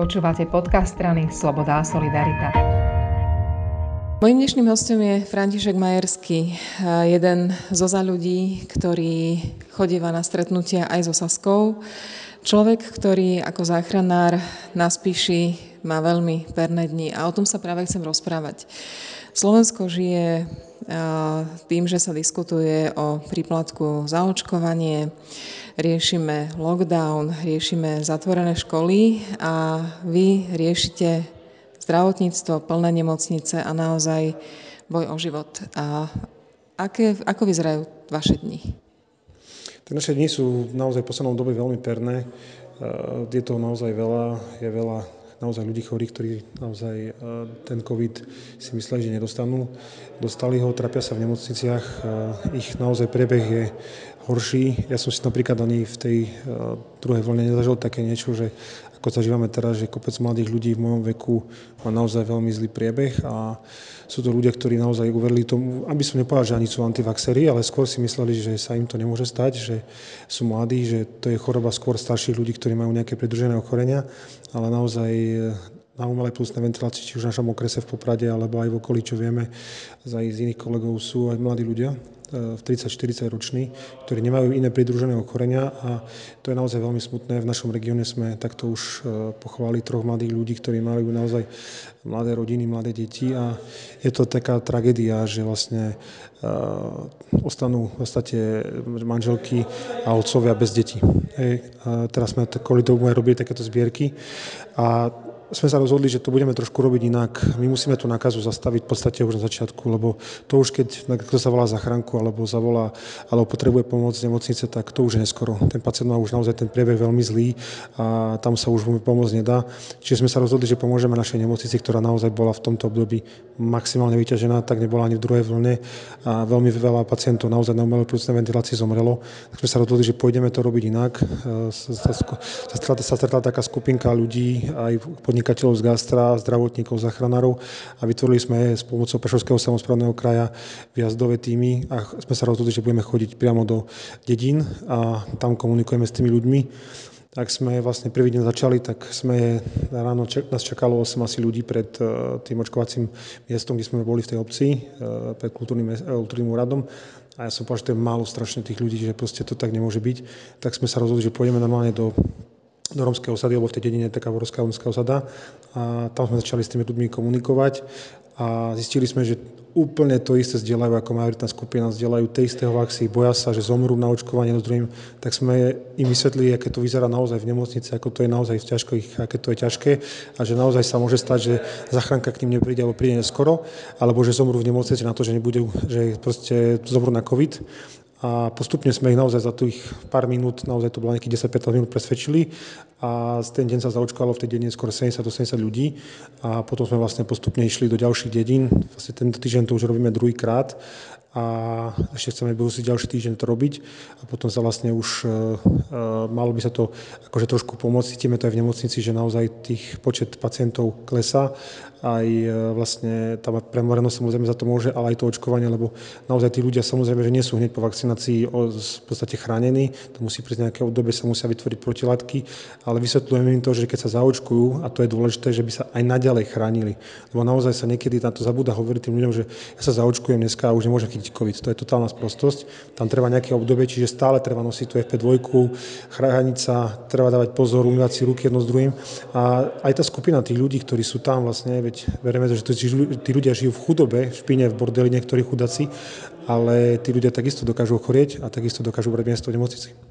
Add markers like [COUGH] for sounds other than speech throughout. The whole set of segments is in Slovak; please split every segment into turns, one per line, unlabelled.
Počúvate podcast strany Sloboda a Solidarita.
Mojím dnešným hostom je František Majerský, jeden zo za ľudí, ktorý chodíva na stretnutia aj so Saskou. Človek, ktorý ako záchranár na spíši má veľmi perné dni a o tom sa práve chcem rozprávať. Slovensko žije tým, že sa diskutuje o príplatku za očkovanie, riešime lockdown, riešime zatvorené školy a vy riešite zdravotníctvo, plné nemocnice a naozaj boj o život. A aké, ako vyzerajú vaše dni?
Tie naše dni sú naozaj v poslednom dobe veľmi perné. Je toho naozaj veľa, je veľa naozaj ľudí chorých, ktorí naozaj e, ten COVID si mysleli, že nedostanú. Dostali ho, trapia sa v nemocniciach, e, ich naozaj priebeh je horší. Ja som si napríklad ani v tej e, druhej vlne nezažil také niečo, že ako zažívame teraz, že kopec mladých ľudí v mojom veku má naozaj veľmi zlý priebeh a sú to ľudia, ktorí naozaj uverili tomu, aby som nepovedal, že ani sú antivaxery, ale skôr si mysleli, že sa im to nemôže stať, že sú mladí, že to je choroba skôr starších ľudí, ktorí majú nejaké pridružené ochorenia, ale naozaj na umelej plusnej ventilácii, či už v našom okrese v Poprade, alebo aj v okolí, čo vieme, aj z iných kolegov sú aj mladí ľudia, 30-40 roční, ktorí nemajú iné pridružené ochorenia a to je naozaj veľmi smutné. V našom regióne sme takto už e, pochovali troch mladých ľudí, ktorí majú naozaj mladé rodiny, mladé deti a je to taká tragédia, že vlastne uh, ostanú v podstate manželky a otcovia bez detí. Hej. A teraz sme kvôli tomu aj robili takéto zbierky a sme sa rozhodli, že to budeme trošku robiť inak. My musíme tú nákazu zastaviť v podstate už na začiatku, lebo to už keď kto sa volá zachránku alebo zavolá, alebo potrebuje pomoc z nemocnice, tak to už je neskoro. Ten pacient má už naozaj ten priebeh veľmi zlý a tam sa už pomôcť nedá. Čiže sme sa rozhodli, že pomôžeme našej nemocnici, ktorá naozaj bola v tomto období maximálne vyťažená, tak nebola ani v druhej vlne a veľmi veľa pacientov naozaj na umelej plúcnej ventilácii zomrelo. Tak sme sa rozhodli, že pôjdeme to robiť inak. Sa, sa, stretla taká skupinka ľudí aj podnik podnikateľov z gastra, zdravotníkov, zachránarov a vytvorili sme s pomocou Prešovského samozprávneho kraja viazdové týmy a sme sa rozhodli, že budeme chodiť priamo do dedín a tam komunikujeme s tými ľuďmi. Tak sme vlastne prvý deň začali, tak sme ráno nás čakalo 8 asi ľudí pred e, tým očkovacím miestom, kde sme boli v tej obci, e, pred kultúrnym, e, kultúrnym úradom. A ja som povedal, že to je málo strašne tých ľudí, že proste to tak nemôže byť. Tak sme sa rozhodli, že pôjdeme normálne do do romskej osady, lebo v tej dedine je taká vorská romská osada. A tam sme začali s tými ľuďmi komunikovať a zistili sme, že úplne to isté zdieľajú ako majoritná skupina, zdieľajú tej istého vaxi, boja sa, že zomrú na očkovanie s druhým, tak sme im vysvetlili, aké to vyzerá naozaj v nemocnici, ako to je naozaj ťažko, aké to je ťažké a že naozaj sa môže stať, že zachránka k ním nepríde alebo príde neskoro, alebo že zomrú v nemocnici na to, že nebudú, že proste zomrú na COVID a postupne sme ich naozaj za tých pár minút, naozaj to bolo nejakých 10-15 minút presvedčili a ten deň sa zaočkovalo v tej dedine skoro 70-80 ľudí a potom sme vlastne postupne išli do ďalších dedín. Vlastne tento týždeň to už robíme druhýkrát a ešte chceme budúci ďalší týždeň to robiť a potom sa vlastne už uh, malo by sa to akože trošku pomôcť. Cítime to aj v nemocnici, že naozaj tých počet pacientov klesá. Aj uh, vlastne tá premorenosť samozrejme za to môže, ale aj to očkovanie, lebo naozaj tí ľudia samozrejme, že nie sú hneď po vakcinácii v podstate chránení. To musí prísť nejaké obdobie, sa musia vytvoriť protilátky, ale vysvetľujeme im to, že keď sa zaočkujú, a to je dôležité, že by sa aj naďalej chránili. Lebo naozaj sa niekedy na to zabúda hovoriť tým ľuďom, že ja sa zaočkujem dneska a už nemôžem chytiť COVID. To je totálna sprostosť. Tam treba nejaké obdobie, čiže stále treba nosiť tú FP2, chrániť treba dávať pozor, umývať si ruky jedno s druhým. A aj tá skupina tých ľudí, ktorí sú tam vlastne, veď veríme, že tí ľudia žijú v chudobe, v špine, v bordeli, niektorí chudáci, ale tí ľudia takisto dokážu ochorieť a takisto dokážu brať miesto v nemocnici.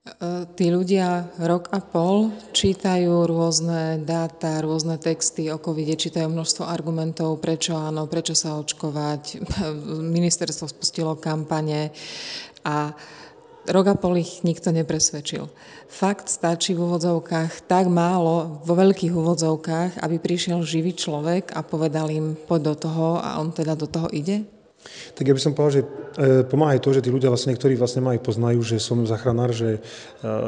E, tí ľudia rok a pol čítajú rôzne dáta, rôzne texty o covide, čítajú množstvo argumentov, prečo áno, prečo sa očkovať. [LAUGHS] Ministerstvo spustilo kampane a rok a pol ich nikto nepresvedčil. Fakt stačí v úvodzovkách tak málo, vo veľkých úvodzovkách, aby prišiel živý človek a povedal im, poď do toho a on teda do toho ide?
Tak ja by som povedal, že e, pomáha aj to, že tí ľudia, vlastne, ktorí vlastne ma aj poznajú, že som záchranár, že e,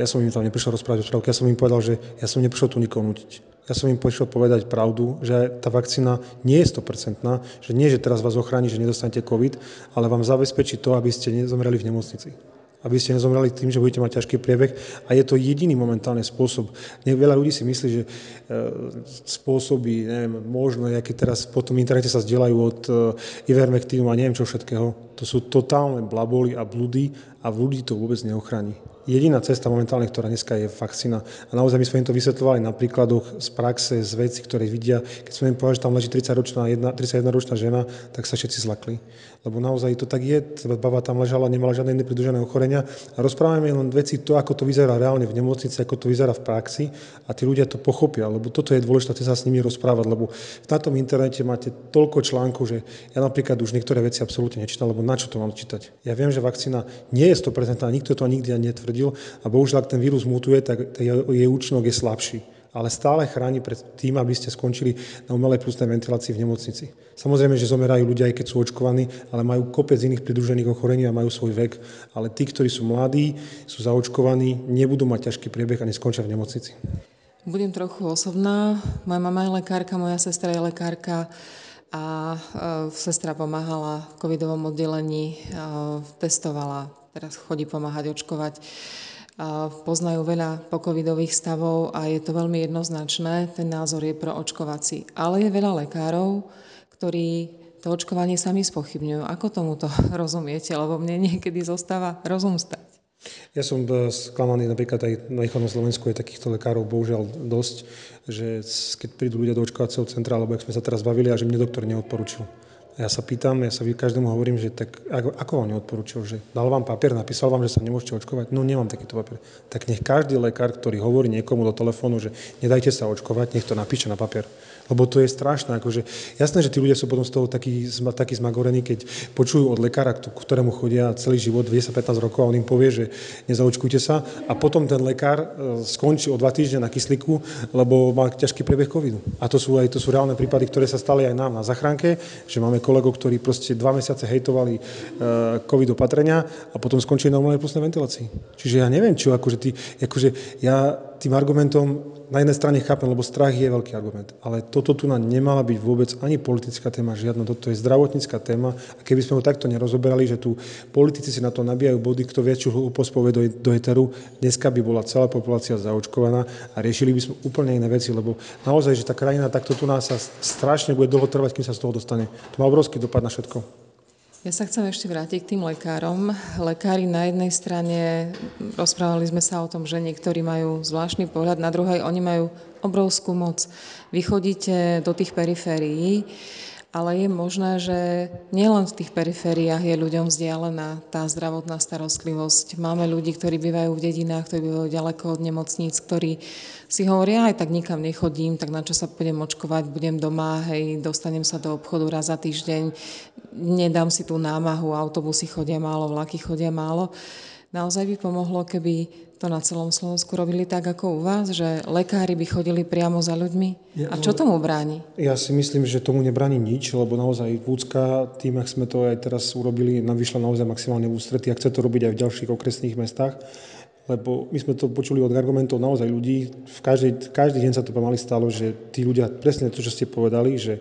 ja som im tam neprišiel rozprávať o ja som im povedal, že ja som neprišiel tu nikomu nutiť. Ja som im prišiel povedať pravdu, že tá vakcína nie je 100%, že nie, že teraz vás ochráni, že nedostanete COVID, ale vám zabezpečí to, aby ste nezomreli v nemocnici. Aby ste nezomreli tým, že budete mať ťažký priebeh a je to jediný momentálny spôsob. Veľa ľudí si myslí, že e, spôsoby, neviem, možno, aké teraz po tom internete sa zdieľajú od e, Ivermectinu a neviem čo všetkého, to sú totálne blaboly a blúdy a ľudí to vôbec neochrání jediná cesta momentálne, ktorá dneska je vakcína. A naozaj my sme im to vysvetľovali na príkladoch z praxe, z veci, ktoré vidia. Keď sme im povedali, že tam leží 30-ročná, 31-ročná žena, tak sa všetci zlakli. Lebo naozaj to tak je, baba tam ležala, nemala žiadne iné pridružené ochorenia. A rozprávame len veci, to, ako to vyzerá reálne v nemocnici, ako to vyzerá v praxi a tí ľudia to pochopia, lebo toto je dôležité sa s nimi rozprávať, lebo na tom internete máte toľko článkov, že ja napríklad už niektoré veci absolútne nečítam, lebo na čo to mám čítať? Ja viem, že vakcína nie je 100%, nikto to nikdy netvrdí potvrdil a bohužiaľ, ak ten vírus mutuje, tak jej účinok je slabší ale stále chráni pred tým, aby ste skončili na umelej plusnej ventilácii v nemocnici. Samozrejme, že zomerajú ľudia, aj keď sú očkovaní, ale majú kopec iných pridružených ochorení a majú svoj vek. Ale tí, ktorí sú mladí, sú zaočkovaní, nebudú mať ťažký priebeh a neskončia v nemocnici.
Budem trochu osobná. Moja mama je lekárka, moja sestra je lekárka a e, sestra pomáhala v covidovom oddelení, e, testovala teraz chodí pomáhať očkovať. Poznajú veľa pokovidových stavov a je to veľmi jednoznačné, ten názor je pro očkovací. Ale je veľa lekárov, ktorí to očkovanie sami spochybňujú. Ako tomuto [LAUGHS] rozumiete? Lebo mne niekedy zostáva rozum stať.
Ja som e, sklamaný, napríklad aj na východnom Slovensku je takýchto lekárov bohužiaľ dosť, že keď prídu ľudia do očkovacieho centra, alebo ak sme sa teraz bavili, a že mne doktor neodporučil. Ja sa pýtam, ja sa každému hovorím, že tak ako, ako vám neodporúčil, že dal vám papier, napísal vám, že sa nemôžete očkovať, no nemám takýto papier. Tak nech každý lekár, ktorý hovorí niekomu do telefónu, že nedajte sa očkovať, nech to napíše na papier. Lebo to je strašné. Akože, jasné, že tí ľudia sú potom z toho takí, takí zmagorení, keď počujú od lekára, ktorému chodia celý život, 10-15 rokov a on im povie, že nezaočkujte sa a potom ten lekár e, skončí o dva týždne na kyslíku, lebo má ťažký priebeh covidu. A to sú aj to sú reálne prípady, ktoré sa stali aj nám na zachránke, že máme kolegov, ktorí proste dva mesiace hejtovali e, covid opatrenia a potom skončili na umelej plusnej ventilácii. Čiže ja neviem, čo akože ty, akože ja tým argumentom na jednej strane chápem, lebo strach je veľký argument, ale toto tu nám nemala byť vôbec ani politická téma, žiadna, toto je zdravotnícka téma a keby sme ho takto nerozoberali, že tu politici si na to nabíjajú body, kto väčšiu hlúposť povie do, do eteru, dneska by bola celá populácia zaočkovaná a riešili by sme úplne iné veci, lebo naozaj, že tá krajina takto tu nás sa strašne bude dlho trvať, kým sa z toho dostane. To má obrovský dopad na všetko.
Ja sa chcem ešte vrátiť k tým lekárom. Lekári na jednej strane, rozprávali sme sa o tom, že niektorí majú zvláštny pohľad, na druhej oni majú obrovskú moc. Vy chodíte do tých periférií, ale je možné, že nielen v tých perifériách je ľuďom vzdialená tá zdravotná starostlivosť. Máme ľudí, ktorí bývajú v dedinách, ktorí bývajú ďaleko od nemocníc, ktorí si hovoria, aj tak nikam nechodím, tak na čo sa budem očkovať, budem doma, hej, dostanem sa do obchodu raz za týždeň, nedám si tú námahu, autobusy chodia málo, vlaky chodia málo. Naozaj by pomohlo, keby to na celom Slovensku robili tak ako u vás, že lekári by chodili priamo za ľuďmi? Ja, A čo tomu bráni?
Ja si myslím, že tomu nebráni nič, lebo naozaj Vúcka, tým, ak sme to aj teraz urobili, nám vyšla naozaj maximálne v ústretí a chce to robiť aj v ďalších okresných mestách, lebo my sme to počuli od argumentov naozaj ľudí, v každý, každý deň sa to pomaly stalo, že tí ľudia, presne to, čo ste povedali, že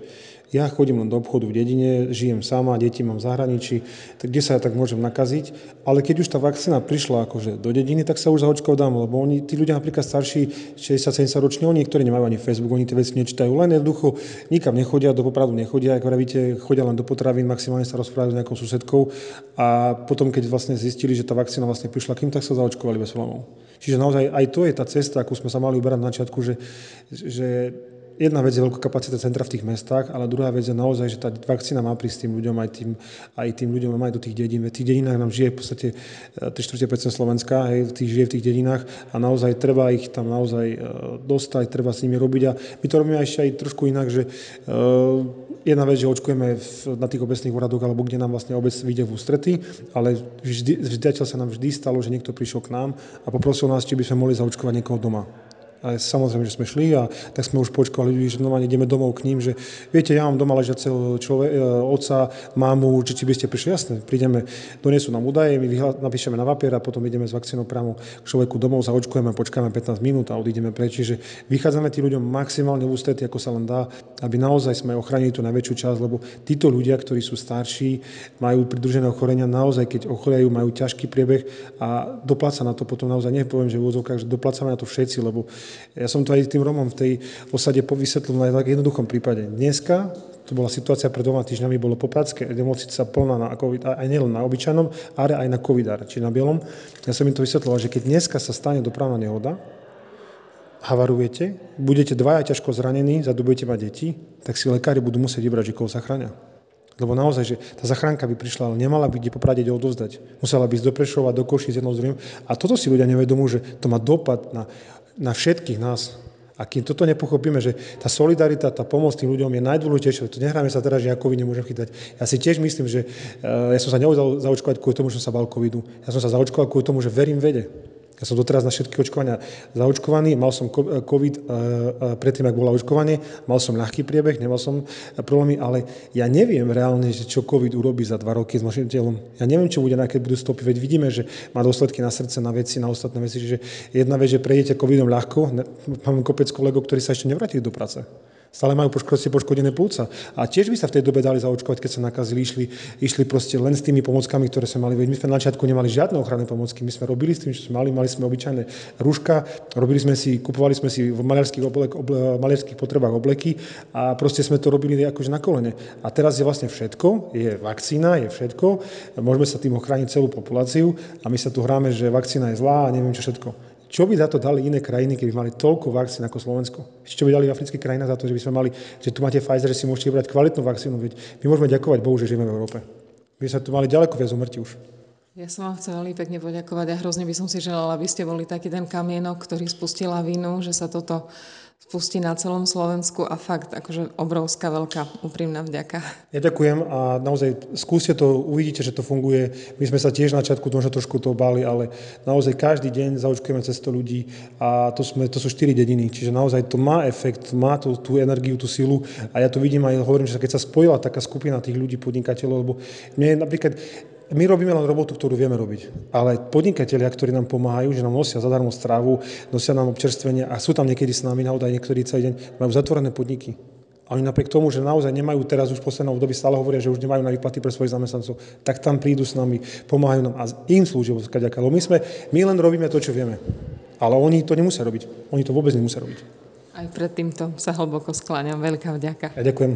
ja chodím len do obchodu v dedine, žijem sama, deti mám v zahraničí, tak kde sa ja tak môžem nakaziť. Ale keď už tá vakcína prišla akože do dediny, tak sa už zaočkovať dám, lebo oni, tí ľudia napríklad starší, 60-70 roční, oni niektorí nemajú ani Facebook, oni tie veci nečítajú, len jednoducho nikam nechodia, do popradu nechodia, ako vravíte, chodia len do potravín, maximálne sa rozprávajú s nejakou susedkou a potom, keď vlastne zistili, že tá vakcína vlastne prišla kým, tak sa zaočkovali bez problémov. Čiže naozaj aj to je tá cesta, akú sme sa mali uberať na začiatku, že, že jedna vec je veľká kapacita centra v tých mestách, ale druhá vec je naozaj, že tá vakcína má prísť tým ľuďom, aj tým, aj tým ľuďom aj do tých dedín. V tých dedinách nám žije v podstate 3 4 Slovenska, hej, tých žije v tých dedinách a naozaj treba ich tam naozaj e, dostať, treba s nimi robiť. A my to robíme ešte aj trošku inak, že uh, jedna vec, že očkujeme na tých obecných úradoch, alebo kde nám vlastne obec vyjde v ústrety, ale vždy, vždy sa nám vždy stalo, že niekto prišiel k nám a poprosil nás, či by sme mohli zaočkovať niekoho doma A samozrejme, že sme šli a tak sme už počkovali ľudí, že normálne ideme domov k ním, že viete, ja mám doma ležiaceho človek, e, otca, mamu, či, či by ste prišli, jasne, prídeme, donesú nám údaje, my vyhla, napíšeme na papier a potom ideme s vakcínou priamo k človeku domov, zaočkujeme, počkáme 15 minút a odídeme preč. Čiže vychádzame tým ľuďom maximálne v ústretí, ako sa len dá, aby naozaj sme ochránili tú najväčšiu časť, lebo títo ľudia, ktorí sú starší, majú pridružené ochorenia, naozaj, keď ochorejú, majú ťažký priebeh a dopláca na to potom naozaj, nepoviem, že v úvodzovkách, že doplácame na to všetci, lebo ja som to aj tým Romom v tej osade vysvetlil na tak jednoduchom prípade. Dneska to bola situácia pred dvoma týždňami, bolo popradské nemocnica plná na COVID, aj nielen na obyčajnom, ale aj na COVID, či na bielom. Ja som im to vysvetloval, že keď dneska sa stane dopravná nehoda, havarujete, budete dvaja ťažko zranení, zadobujete mať deti, tak si lekári budú musieť vybrať, že koho zachránia. Lebo naozaj, že tá zachránka by prišla, ale nemala by kde popradiť odovzdať. Musela by ísť do Prešova, do Koši jednou z druhým. A toto si ľudia nevedomujú, že to má dopad na na všetkých nás. A kým toto nepochopíme, že tá solidarita, tá pomoc tým ľuďom je najdôležitejšia, to nehráme sa teraz, že ja COVID nemôžem chytať. Ja si tiež myslím, že ja som sa neudal zaočkovať kvôli tomu, že som sa bal covidu. Ja som sa zaočkoval kvôli tomu, že verím vede. Ja som doteraz na všetky očkovania zaočkovaný, mal som COVID predtým, ak bola očkovanie, mal som ľahký priebeh, nemal som problémy, ale ja neviem reálne, že čo COVID urobí za dva roky s našim telom. Ja neviem, čo bude, aké budú stopy, veď vidíme, že má dôsledky na srdce, na veci, na ostatné veci, že jedna vec, že prejdete COVIDom ľahko, mám kopec kolegov, ktorí sa ešte nevrátili do práce stále majú poškodené plúca. A tiež by sa v tej dobe dali zaočkovať, keď sa nakazili, išli, išli proste len s tými pomockami, ktoré sme mali. My sme na začiatku nemali žiadne ochranné pomocky. My sme robili s tým, čo sme mali, mali sme obyčajné rúška, robili sme si, kupovali sme si v maliarských, oblek, oble, maliarských potrebách obleky a proste sme to robili akože na kolene. A teraz je vlastne všetko, je vakcína, je všetko, môžeme sa tým ochrániť celú populáciu a my sa tu hráme, že vakcína je zlá a neviem čo všetko. Čo by za to dali iné krajiny, keby mali toľko vakcín ako Slovensko? Čo by dali africké krajiny za to, že by sme mali, že tu máte Pfizer, že si môžete vybrať kvalitnú vakcínu? Veď my môžeme ďakovať Bohu, že žijeme v Európe. My sa tu mali ďaleko viac umrtí už.
Ja som vám chcela veľmi pekne poďakovať a hrozne by som si želala, aby ste boli taký ten kamienok, ktorý spustila vinu, že sa toto spustí na celom Slovensku a fakt akože obrovská, veľká, úprimná vďaka.
Ja ďakujem a naozaj skúste to, uvidíte, že to funguje. My sme sa tiež na začiatku možno trošku to báli, ale naozaj každý deň zaočkujeme cez 100 ľudí a to, sme, to sú 4 dediny, čiže naozaj to má efekt, má to, tú energiu, tú silu a ja to vidím aj hovorím, že keď sa spojila taká skupina tých ľudí, podnikateľov, lebo mne napríklad my robíme len robotu, ktorú vieme robiť. Ale podnikatelia, ktorí nám pomáhajú, že nám nosia zadarmo stravu, nosia nám občerstvenie a sú tam niekedy s nami naozaj niektorí celý deň, majú zatvorené podniky. A oni napriek tomu, že naozaj nemajú teraz už poslednou období, stále hovoria, že už nemajú na výplaty pre svojich zamestnancov, tak tam prídu s nami, pomáhajú nám a im slúžia Lebo my, sme, my len robíme to, čo vieme. Ale oni to nemusia robiť. Oni to vôbec nemusia robiť.
Aj pred týmto sa hlboko skláňam. Veľká vďaka.
Ja ďakujem.